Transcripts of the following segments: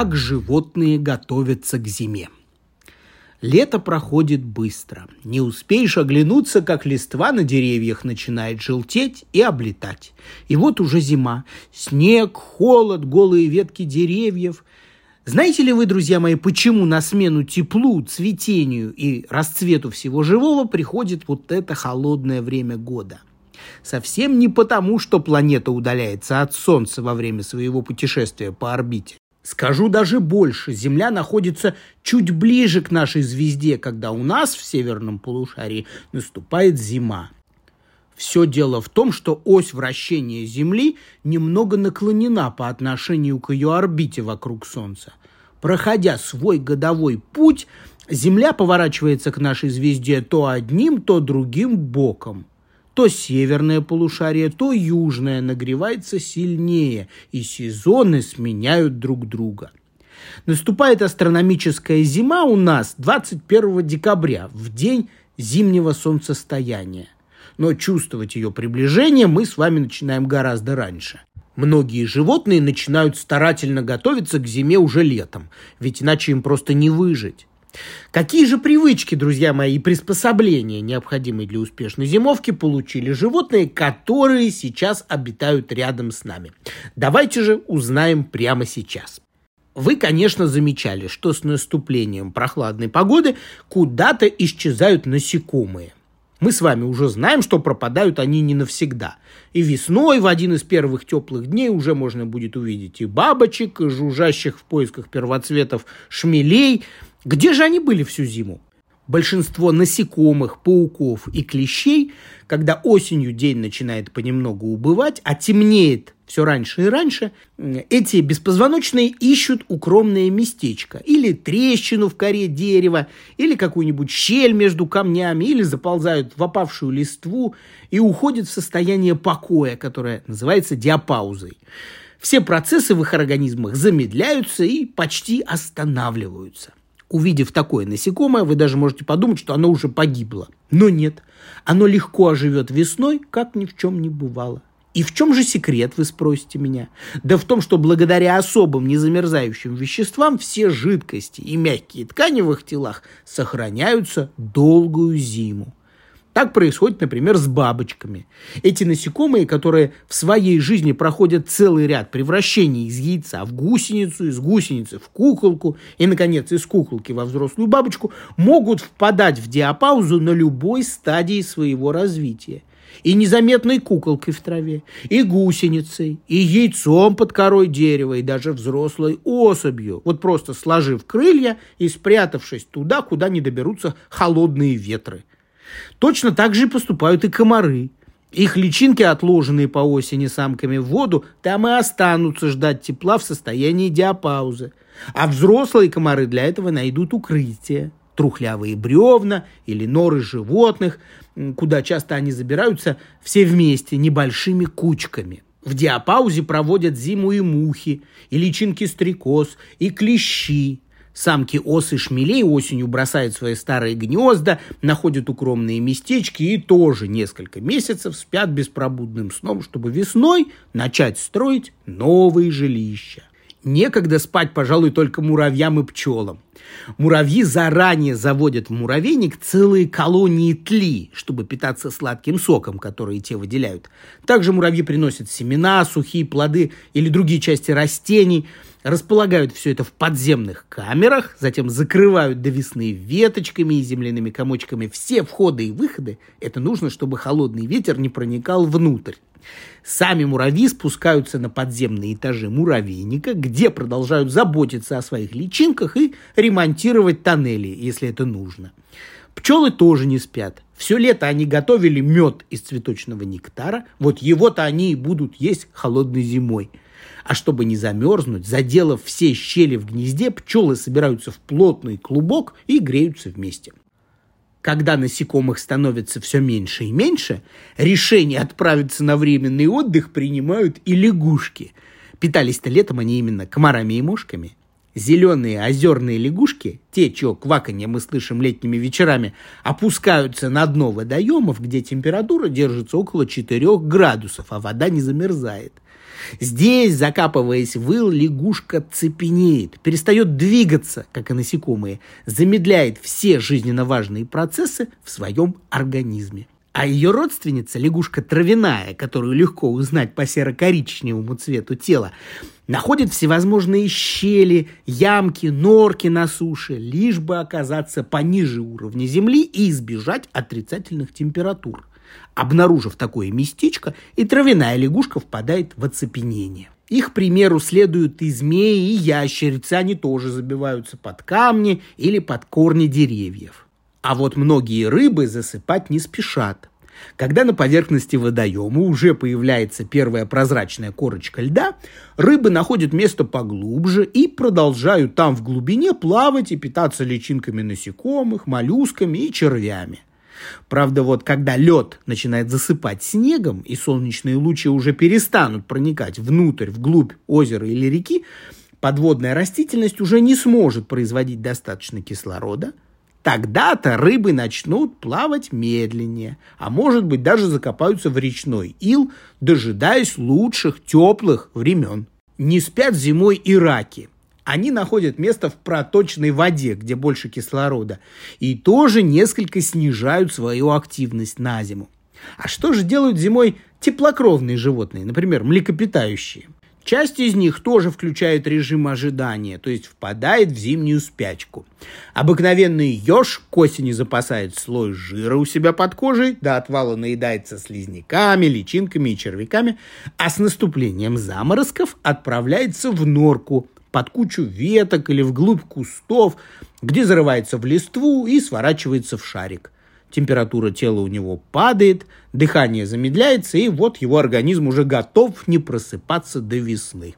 Как животные готовятся к зиме. Лето проходит быстро. Не успеешь оглянуться, как листва на деревьях начинает желтеть и облетать. И вот уже зима. Снег, холод, голые ветки деревьев. Знаете ли вы, друзья мои, почему на смену теплу, цветению и расцвету всего живого приходит вот это холодное время года? Совсем не потому, что планета удаляется от Солнца во время своего путешествия по орбите. Скажу даже больше, Земля находится чуть ближе к нашей звезде, когда у нас в северном полушарии наступает зима. Все дело в том, что ось вращения Земли немного наклонена по отношению к ее орбите вокруг Солнца. Проходя свой годовой путь, Земля поворачивается к нашей звезде то одним, то другим боком то северное полушарие, то южное нагревается сильнее, и сезоны сменяют друг друга. Наступает астрономическая зима у нас 21 декабря, в день зимнего солнцестояния. Но чувствовать ее приближение мы с вами начинаем гораздо раньше. Многие животные начинают старательно готовиться к зиме уже летом, ведь иначе им просто не выжить. Какие же привычки, друзья мои, и приспособления, необходимые для успешной зимовки, получили животные, которые сейчас обитают рядом с нами? Давайте же узнаем прямо сейчас. Вы, конечно, замечали, что с наступлением прохладной погоды куда-то исчезают насекомые. Мы с вами уже знаем, что пропадают они не навсегда. И весной, в один из первых теплых дней, уже можно будет увидеть и бабочек, и жужжащих в поисках первоцветов шмелей – где же они были всю зиму? Большинство насекомых, пауков и клещей, когда осенью день начинает понемногу убывать, а темнеет все раньше и раньше, эти беспозвоночные ищут укромное местечко или трещину в коре дерева, или какую-нибудь щель между камнями, или заползают в опавшую листву и уходят в состояние покоя, которое называется диапаузой. Все процессы в их организмах замедляются и почти останавливаются. Увидев такое насекомое, вы даже можете подумать, что оно уже погибло. Но нет, оно легко оживет весной, как ни в чем не бывало. И в чем же секрет, вы спросите меня? Да в том, что благодаря особым незамерзающим веществам все жидкости и мягкие ткани в их телах сохраняются долгую зиму. Так происходит, например, с бабочками. Эти насекомые, которые в своей жизни проходят целый ряд превращений из яйца в гусеницу, из гусеницы в куколку и, наконец, из куколки во взрослую бабочку, могут впадать в диапаузу на любой стадии своего развития. И незаметной куколкой в траве, и гусеницей, и яйцом под корой дерева, и даже взрослой особью, вот просто сложив крылья и спрятавшись туда, куда не доберутся холодные ветры. Точно так же поступают и комары. Их личинки, отложенные по осени самками в воду, там и останутся ждать тепла в состоянии диапаузы. А взрослые комары для этого найдут укрытие. Трухлявые бревна или норы животных, куда часто они забираются все вместе, небольшими кучками. В диапаузе проводят зиму и мухи, и личинки стрекоз, и клещи, Самки осы шмелей осенью бросают свои старые гнезда, находят укромные местечки и тоже несколько месяцев спят беспробудным сном, чтобы весной начать строить новые жилища. Некогда спать, пожалуй, только муравьям и пчелам. Муравьи заранее заводят в муравейник целые колонии тли, чтобы питаться сладким соком, который те выделяют. Также муравьи приносят семена, сухие плоды или другие части растений – располагают все это в подземных камерах, затем закрывают до весны веточками и земляными комочками все входы и выходы. Это нужно, чтобы холодный ветер не проникал внутрь. Сами муравьи спускаются на подземные этажи муравейника, где продолжают заботиться о своих личинках и ремонтировать тоннели, если это нужно. Пчелы тоже не спят. Все лето они готовили мед из цветочного нектара. Вот его-то они и будут есть холодной зимой. А чтобы не замерзнуть, заделав все щели в гнезде, пчелы собираются в плотный клубок и греются вместе. Когда насекомых становится все меньше и меньше, решение отправиться на временный отдых принимают и лягушки. Питались-то летом они именно комарами и мошками. Зеленые озерные лягушки, те, чье кваканье мы слышим летними вечерами, опускаются на дно водоемов, где температура держится около 4 градусов, а вода не замерзает – Здесь, закапываясь в ил, лягушка цепенеет, перестает двигаться, как и насекомые, замедляет все жизненно важные процессы в своем организме. А ее родственница, лягушка травяная, которую легко узнать по серо-коричневому цвету тела, находит всевозможные щели, ямки, норки на суше, лишь бы оказаться пониже уровня Земли и избежать отрицательных температур. Обнаружив такое местечко, и травяная лягушка впадает в оцепенение. Их примеру следуют и змеи, и ящерицы, они тоже забиваются под камни или под корни деревьев. А вот многие рыбы засыпать не спешат. Когда на поверхности водоема уже появляется первая прозрачная корочка льда, рыбы находят место поглубже и продолжают там в глубине плавать и питаться личинками насекомых, моллюсками и червями. Правда, вот когда лед начинает засыпать снегом и солнечные лучи уже перестанут проникать внутрь, вглубь озера или реки, подводная растительность уже не сможет производить достаточно кислорода – Тогда-то рыбы начнут плавать медленнее, а может быть даже закопаются в речной ил, дожидаясь лучших теплых времен. Не спят зимой и раки. Они находят место в проточной воде, где больше кислорода, и тоже несколько снижают свою активность на зиму. А что же делают зимой теплокровные животные, например, млекопитающие? Часть из них тоже включает режим ожидания, то есть впадает в зимнюю спячку. Обыкновенный еж к осени запасает слой жира у себя под кожей, до отвала наедается слизняками, личинками и червяками, а с наступлением заморозков отправляется в норку под кучу веток или вглубь кустов, где зарывается в листву и сворачивается в шарик – температура тела у него падает, дыхание замедляется, и вот его организм уже готов не просыпаться до весны.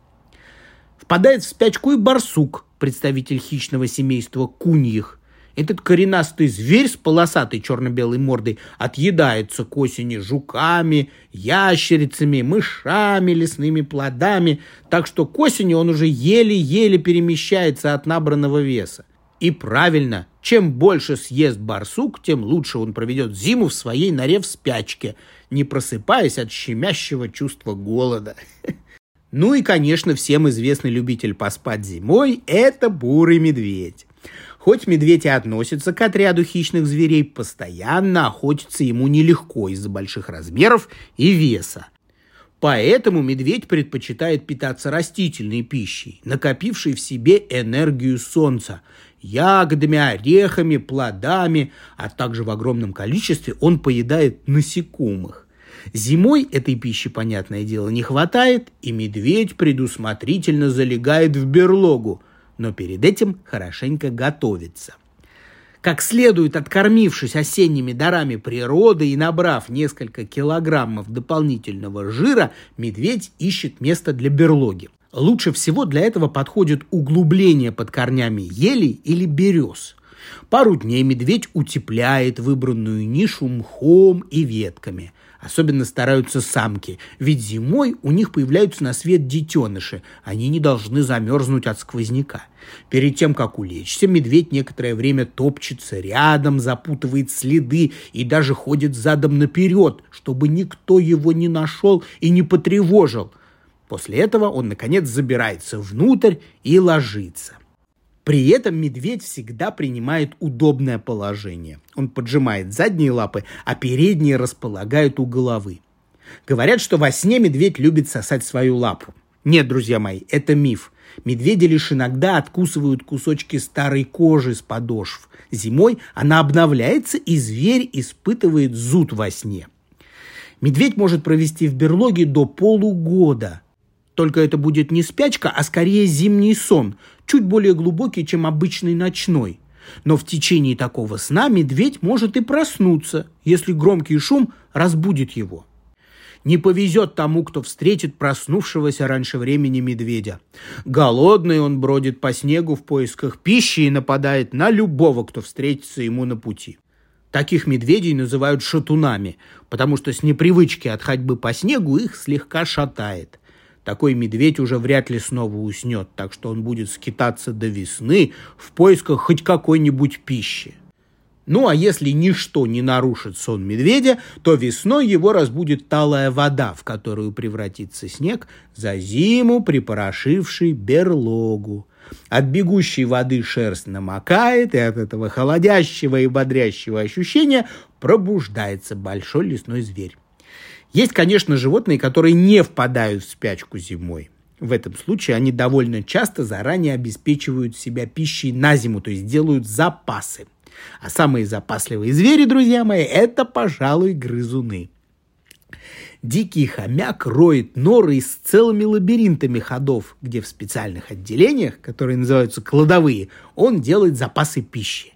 Впадает в спячку и барсук, представитель хищного семейства куньих. Этот коренастый зверь с полосатой черно-белой мордой отъедается к осени жуками, ящерицами, мышами, лесными плодами, так что к осени он уже еле-еле перемещается от набранного веса. И правильно, чем больше съест барсук, тем лучше он проведет зиму в своей норе в спячке, не просыпаясь от щемящего чувства голода. Ну и, конечно, всем известный любитель поспать зимой – это бурый медведь. Хоть медведь и относится к отряду хищных зверей, постоянно охотиться ему нелегко из-за больших размеров и веса. Поэтому медведь предпочитает питаться растительной пищей, накопившей в себе энергию солнца, ягодами, орехами, плодами, а также в огромном количестве он поедает насекомых. Зимой этой пищи, понятное дело, не хватает, и медведь предусмотрительно залегает в берлогу, но перед этим хорошенько готовится. Как следует откормившись осенними дарами природы и набрав несколько килограммов дополнительного жира, медведь ищет место для берлоги. Лучше всего для этого подходит углубление под корнями елей или берез. Пару дней медведь утепляет выбранную нишу мхом и ветками. Особенно стараются самки, ведь зимой у них появляются на свет детеныши, они не должны замерзнуть от сквозняка. Перед тем, как улечься, медведь некоторое время топчется рядом, запутывает следы и даже ходит задом наперед, чтобы никто его не нашел и не потревожил – После этого он, наконец, забирается внутрь и ложится. При этом медведь всегда принимает удобное положение. Он поджимает задние лапы, а передние располагают у головы. Говорят, что во сне медведь любит сосать свою лапу. Нет, друзья мои, это миф. Медведи лишь иногда откусывают кусочки старой кожи с подошв. Зимой она обновляется, и зверь испытывает зуд во сне. Медведь может провести в берлоге до полугода. Только это будет не спячка, а скорее зимний сон, чуть более глубокий, чем обычный ночной. Но в течение такого сна медведь может и проснуться, если громкий шум разбудит его. Не повезет тому, кто встретит проснувшегося раньше времени медведя. Голодный он бродит по снегу в поисках пищи и нападает на любого, кто встретится ему на пути. Таких медведей называют шатунами, потому что с непривычки от ходьбы по снегу их слегка шатает такой медведь уже вряд ли снова уснет, так что он будет скитаться до весны в поисках хоть какой-нибудь пищи. Ну а если ничто не нарушит сон медведя, то весной его разбудит талая вода, в которую превратится снег, за зиму припорошивший берлогу. От бегущей воды шерсть намокает, и от этого холодящего и бодрящего ощущения пробуждается большой лесной зверь. Есть, конечно, животные, которые не впадают в спячку зимой. В этом случае они довольно часто заранее обеспечивают себя пищей на зиму, то есть делают запасы. А самые запасливые звери, друзья мои, это, пожалуй, грызуны. Дикий хомяк роет норы с целыми лабиринтами ходов, где в специальных отделениях, которые называются кладовые, он делает запасы пищи.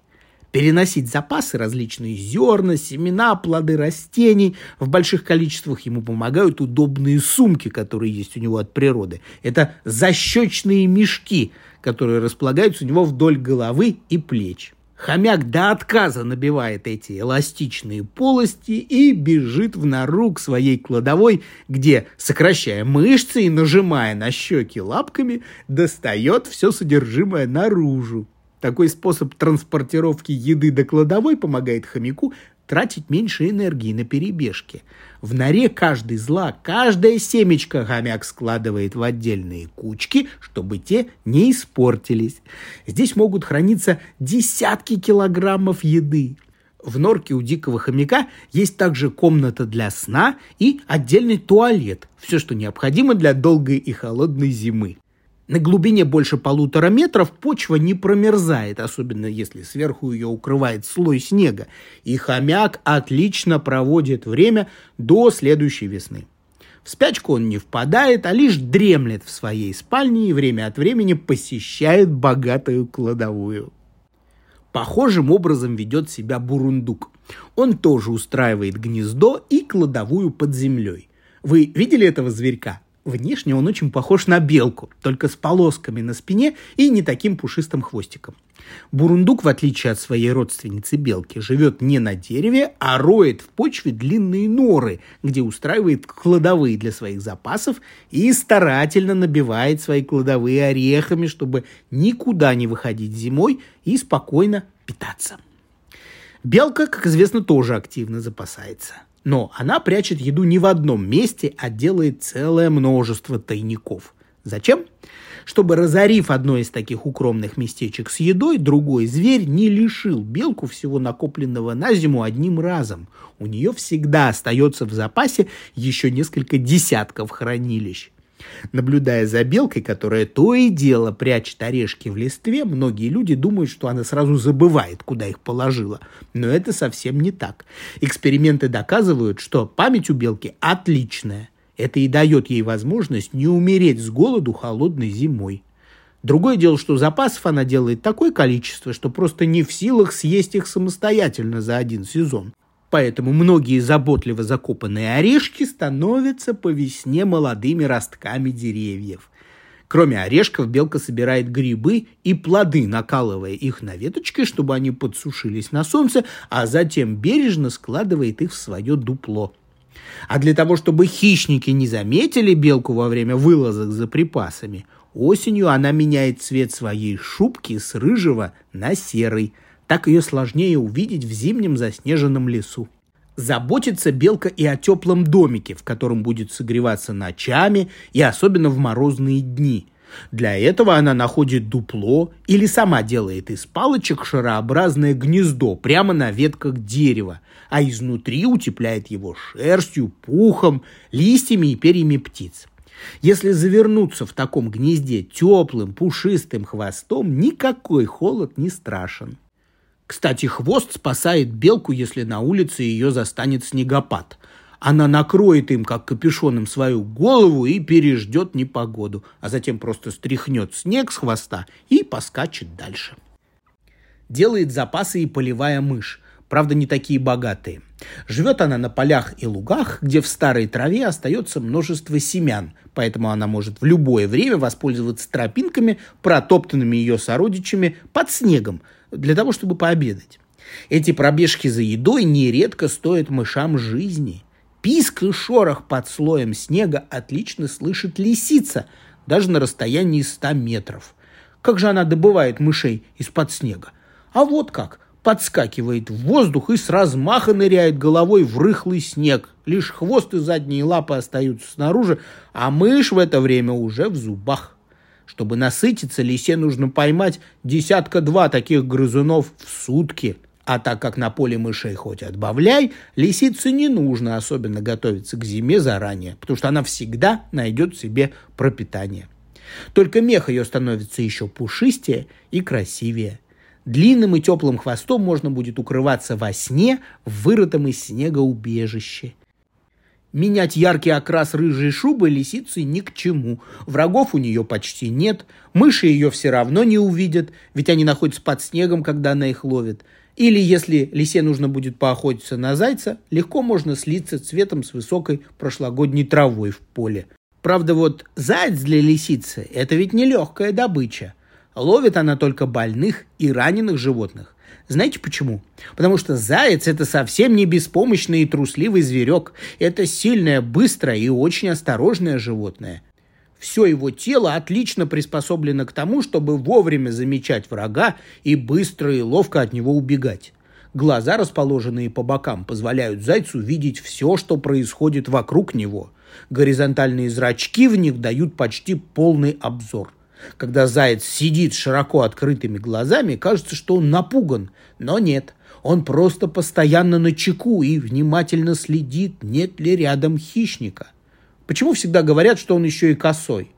Переносить запасы, различные зерна, семена, плоды растений в больших количествах ему помогают удобные сумки, которые есть у него от природы. Это защечные мешки, которые располагаются у него вдоль головы и плеч. Хомяк до отказа набивает эти эластичные полости и бежит в нору к своей кладовой, где, сокращая мышцы и нажимая на щеки лапками, достает все содержимое наружу. Такой способ транспортировки еды до кладовой помогает хомяку тратить меньше энергии на перебежки. В норе каждый зла, каждая семечко хомяк складывает в отдельные кучки, чтобы те не испортились. Здесь могут храниться десятки килограммов еды. В норке у дикого хомяка есть также комната для сна и отдельный туалет. Все, что необходимо для долгой и холодной зимы. На глубине больше полутора метров почва не промерзает, особенно если сверху ее укрывает слой снега, и хомяк отлично проводит время до следующей весны. В спячку он не впадает, а лишь дремлет в своей спальне и время от времени посещает богатую кладовую. Похожим образом ведет себя бурундук. Он тоже устраивает гнездо и кладовую под землей. Вы видели этого зверька? Внешне он очень похож на белку, только с полосками на спине и не таким пушистым хвостиком. Бурундук, в отличие от своей родственницы белки, живет не на дереве, а роет в почве длинные норы, где устраивает кладовые для своих запасов и старательно набивает свои кладовые орехами, чтобы никуда не выходить зимой и спокойно питаться. Белка, как известно, тоже активно запасается. Но она прячет еду не в одном месте, а делает целое множество тайников. Зачем? Чтобы, разорив одно из таких укромных местечек с едой, другой зверь не лишил белку всего накопленного на зиму одним разом. У нее всегда остается в запасе еще несколько десятков хранилищ. Наблюдая за белкой, которая то и дело прячет орешки в листве, многие люди думают, что она сразу забывает, куда их положила. Но это совсем не так. Эксперименты доказывают, что память у белки отличная. Это и дает ей возможность не умереть с голоду холодной зимой. Другое дело, что запасов она делает такое количество, что просто не в силах съесть их самостоятельно за один сезон. Поэтому многие заботливо закопанные орешки становятся по весне молодыми ростками деревьев. Кроме орешков, белка собирает грибы и плоды, накалывая их на веточки, чтобы они подсушились на солнце, а затем бережно складывает их в свое дупло. А для того, чтобы хищники не заметили белку во время вылазок за припасами, осенью она меняет цвет своей шубки с рыжего на серый – так ее сложнее увидеть в зимнем заснеженном лесу. Заботится белка и о теплом домике, в котором будет согреваться ночами и особенно в морозные дни. Для этого она находит дупло или сама делает из палочек шарообразное гнездо прямо на ветках дерева, а изнутри утепляет его шерстью, пухом, листьями и перьями птиц. Если завернуться в таком гнезде теплым, пушистым хвостом, никакой холод не страшен. Кстати, хвост спасает белку, если на улице ее застанет снегопад. Она накроет им, как капюшоном, свою голову и переждет непогоду, а затем просто стряхнет снег с хвоста и поскачет дальше. Делает запасы и полевая мышь, правда не такие богатые. Живет она на полях и лугах, где в старой траве остается множество семян, поэтому она может в любое время воспользоваться тропинками, протоптанными ее сородичами под снегом, для того, чтобы пообедать. Эти пробежки за едой нередко стоят мышам жизни. Писк и шорох под слоем снега отлично слышит лисица, даже на расстоянии 100 метров. Как же она добывает мышей из-под снега? А вот как. подскакивает в воздух и с размаха ныряет головой в рыхлый снег. Лишь хвост и задние лапы остаются снаружи, а мышь в это время уже в зубах. Чтобы насытиться, лисе нужно поймать десятка-два таких грызунов в сутки. А так как на поле мышей хоть отбавляй, лисице не нужно особенно готовиться к зиме заранее, потому что она всегда найдет себе пропитание. Только мех ее становится еще пушистее и красивее. Длинным и теплым хвостом можно будет укрываться во сне в вырытом из снега убежище. Менять яркий окрас рыжей шубы лисицы ни к чему. Врагов у нее почти нет, мыши ее все равно не увидят, ведь они находятся под снегом, когда она их ловит. Или если лисе нужно будет поохотиться на зайца, легко можно слиться цветом с высокой прошлогодней травой в поле. Правда, вот заяц для лисицы – это ведь не легкая добыча. Ловит она только больных и раненых животных. Знаете почему? Потому что заяц – это совсем не беспомощный и трусливый зверек. Это сильное, быстрое и очень осторожное животное. Все его тело отлично приспособлено к тому, чтобы вовремя замечать врага и быстро и ловко от него убегать. Глаза, расположенные по бокам, позволяют зайцу видеть все, что происходит вокруг него. Горизонтальные зрачки в них дают почти полный обзор. Когда заяц сидит широко открытыми глазами, кажется, что он напуган, но нет. Он просто постоянно на чеку и внимательно следит, нет ли рядом хищника. Почему всегда говорят, что он еще и косой?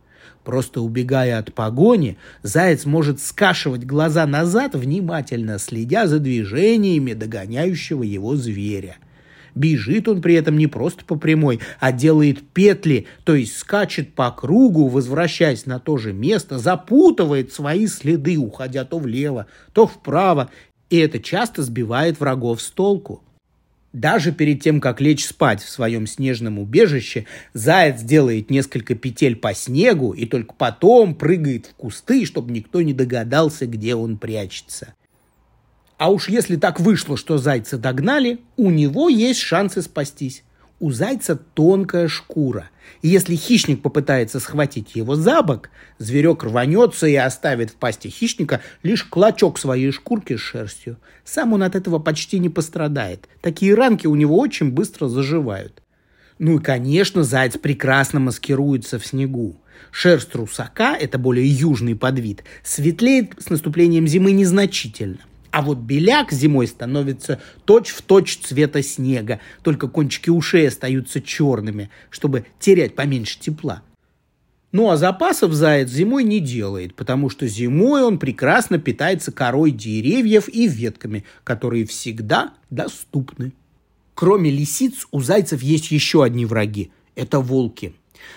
Просто убегая от погони, заяц может скашивать глаза назад, внимательно следя за движениями догоняющего его зверя – Бежит он при этом не просто по прямой, а делает петли, то есть скачет по кругу, возвращаясь на то же место, запутывает свои следы, уходя то влево, то вправо, и это часто сбивает врагов с толку. Даже перед тем, как лечь спать в своем снежном убежище, заяц делает несколько петель по снегу и только потом прыгает в кусты, чтобы никто не догадался, где он прячется. А уж если так вышло, что зайца догнали, у него есть шансы спастись. У зайца тонкая шкура. И если хищник попытается схватить его за бок, зверек рванется и оставит в пасти хищника лишь клочок своей шкурки с шерстью. Сам он от этого почти не пострадает. Такие ранки у него очень быстро заживают. Ну и, конечно, заяц прекрасно маскируется в снегу. Шерсть русака, это более южный подвид, светлеет с наступлением зимы незначительно. А вот беляк зимой становится точь-в-точь точь цвета снега, только кончики ушей остаются черными, чтобы терять поменьше тепла. Ну а запасов заяц зимой не делает, потому что зимой он прекрасно питается корой деревьев и ветками, которые всегда доступны. Кроме лисиц, у зайцев есть еще одни враги – это волки.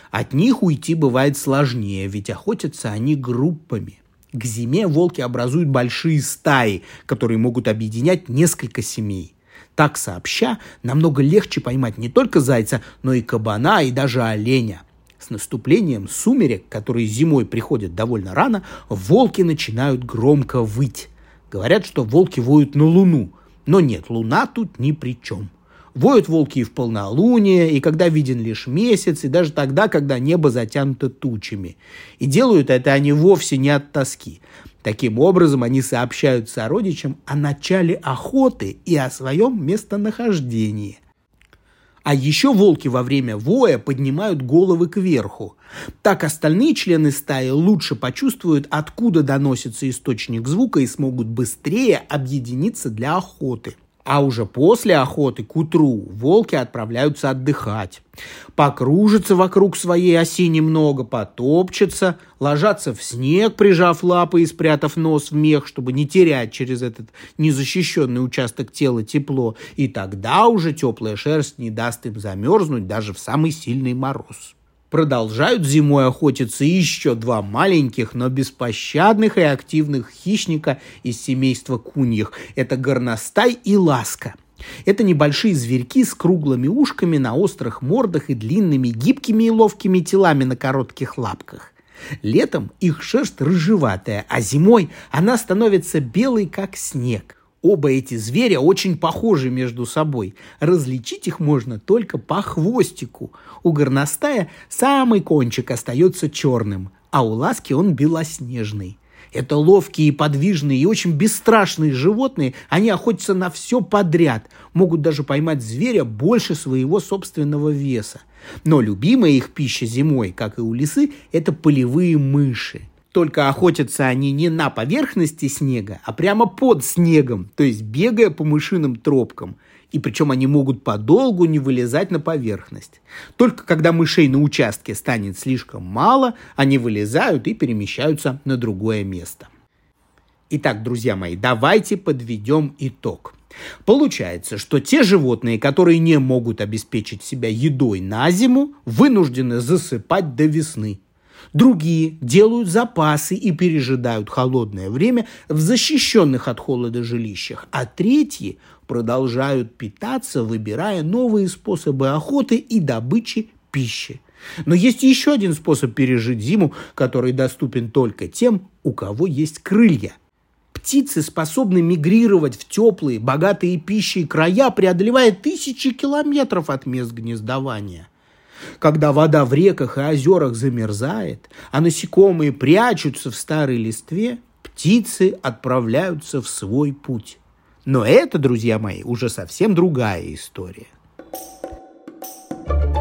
От них уйти бывает сложнее, ведь охотятся они группами. К зиме волки образуют большие стаи, которые могут объединять несколько семей. Так сообща, намного легче поймать не только зайца, но и кабана, и даже оленя. С наступлением сумерек, которые зимой приходят довольно рано, волки начинают громко выть. Говорят, что волки воют на луну. Но нет, луна тут ни при чем – Воют волки и в полнолуние, и когда виден лишь месяц, и даже тогда, когда небо затянуто тучами. И делают это они вовсе не от тоски. Таким образом, они сообщают сородичам о начале охоты и о своем местонахождении. А еще волки во время воя поднимают головы кверху. Так остальные члены стаи лучше почувствуют, откуда доносится источник звука и смогут быстрее объединиться для охоты. А уже после охоты к утру волки отправляются отдыхать. Покружатся вокруг своей оси немного, потопчутся, ложатся в снег, прижав лапы и спрятав нос в мех, чтобы не терять через этот незащищенный участок тела тепло. И тогда уже теплая шерсть не даст им замерзнуть даже в самый сильный мороз продолжают зимой охотиться еще два маленьких, но беспощадных и активных хищника из семейства куньих. Это горностай и ласка. Это небольшие зверьки с круглыми ушками на острых мордах и длинными гибкими и ловкими телами на коротких лапках. Летом их шерсть рыжеватая, а зимой она становится белой, как снег – Оба эти зверя очень похожи между собой. Различить их можно только по хвостику. У горностая самый кончик остается черным, а у ласки он белоснежный. Это ловкие, и подвижные и очень бесстрашные животные. Они охотятся на все подряд. Могут даже поймать зверя больше своего собственного веса. Но любимая их пища зимой, как и у лисы, это полевые мыши. Только охотятся они не на поверхности снега, а прямо под снегом, то есть бегая по мышиным тропкам. И причем они могут подолгу не вылезать на поверхность. Только когда мышей на участке станет слишком мало, они вылезают и перемещаются на другое место. Итак, друзья мои, давайте подведем итог. Получается, что те животные, которые не могут обеспечить себя едой на зиму, вынуждены засыпать до весны. Другие делают запасы и пережидают холодное время в защищенных от холода жилищах, а третьи продолжают питаться, выбирая новые способы охоты и добычи пищи. Но есть еще один способ пережить зиму, который доступен только тем, у кого есть крылья. Птицы способны мигрировать в теплые, богатые пищей края, преодолевая тысячи километров от мест гнездования. Когда вода в реках и озерах замерзает, а насекомые прячутся в старой листве, птицы отправляются в свой путь. Но это, друзья мои, уже совсем другая история. thank you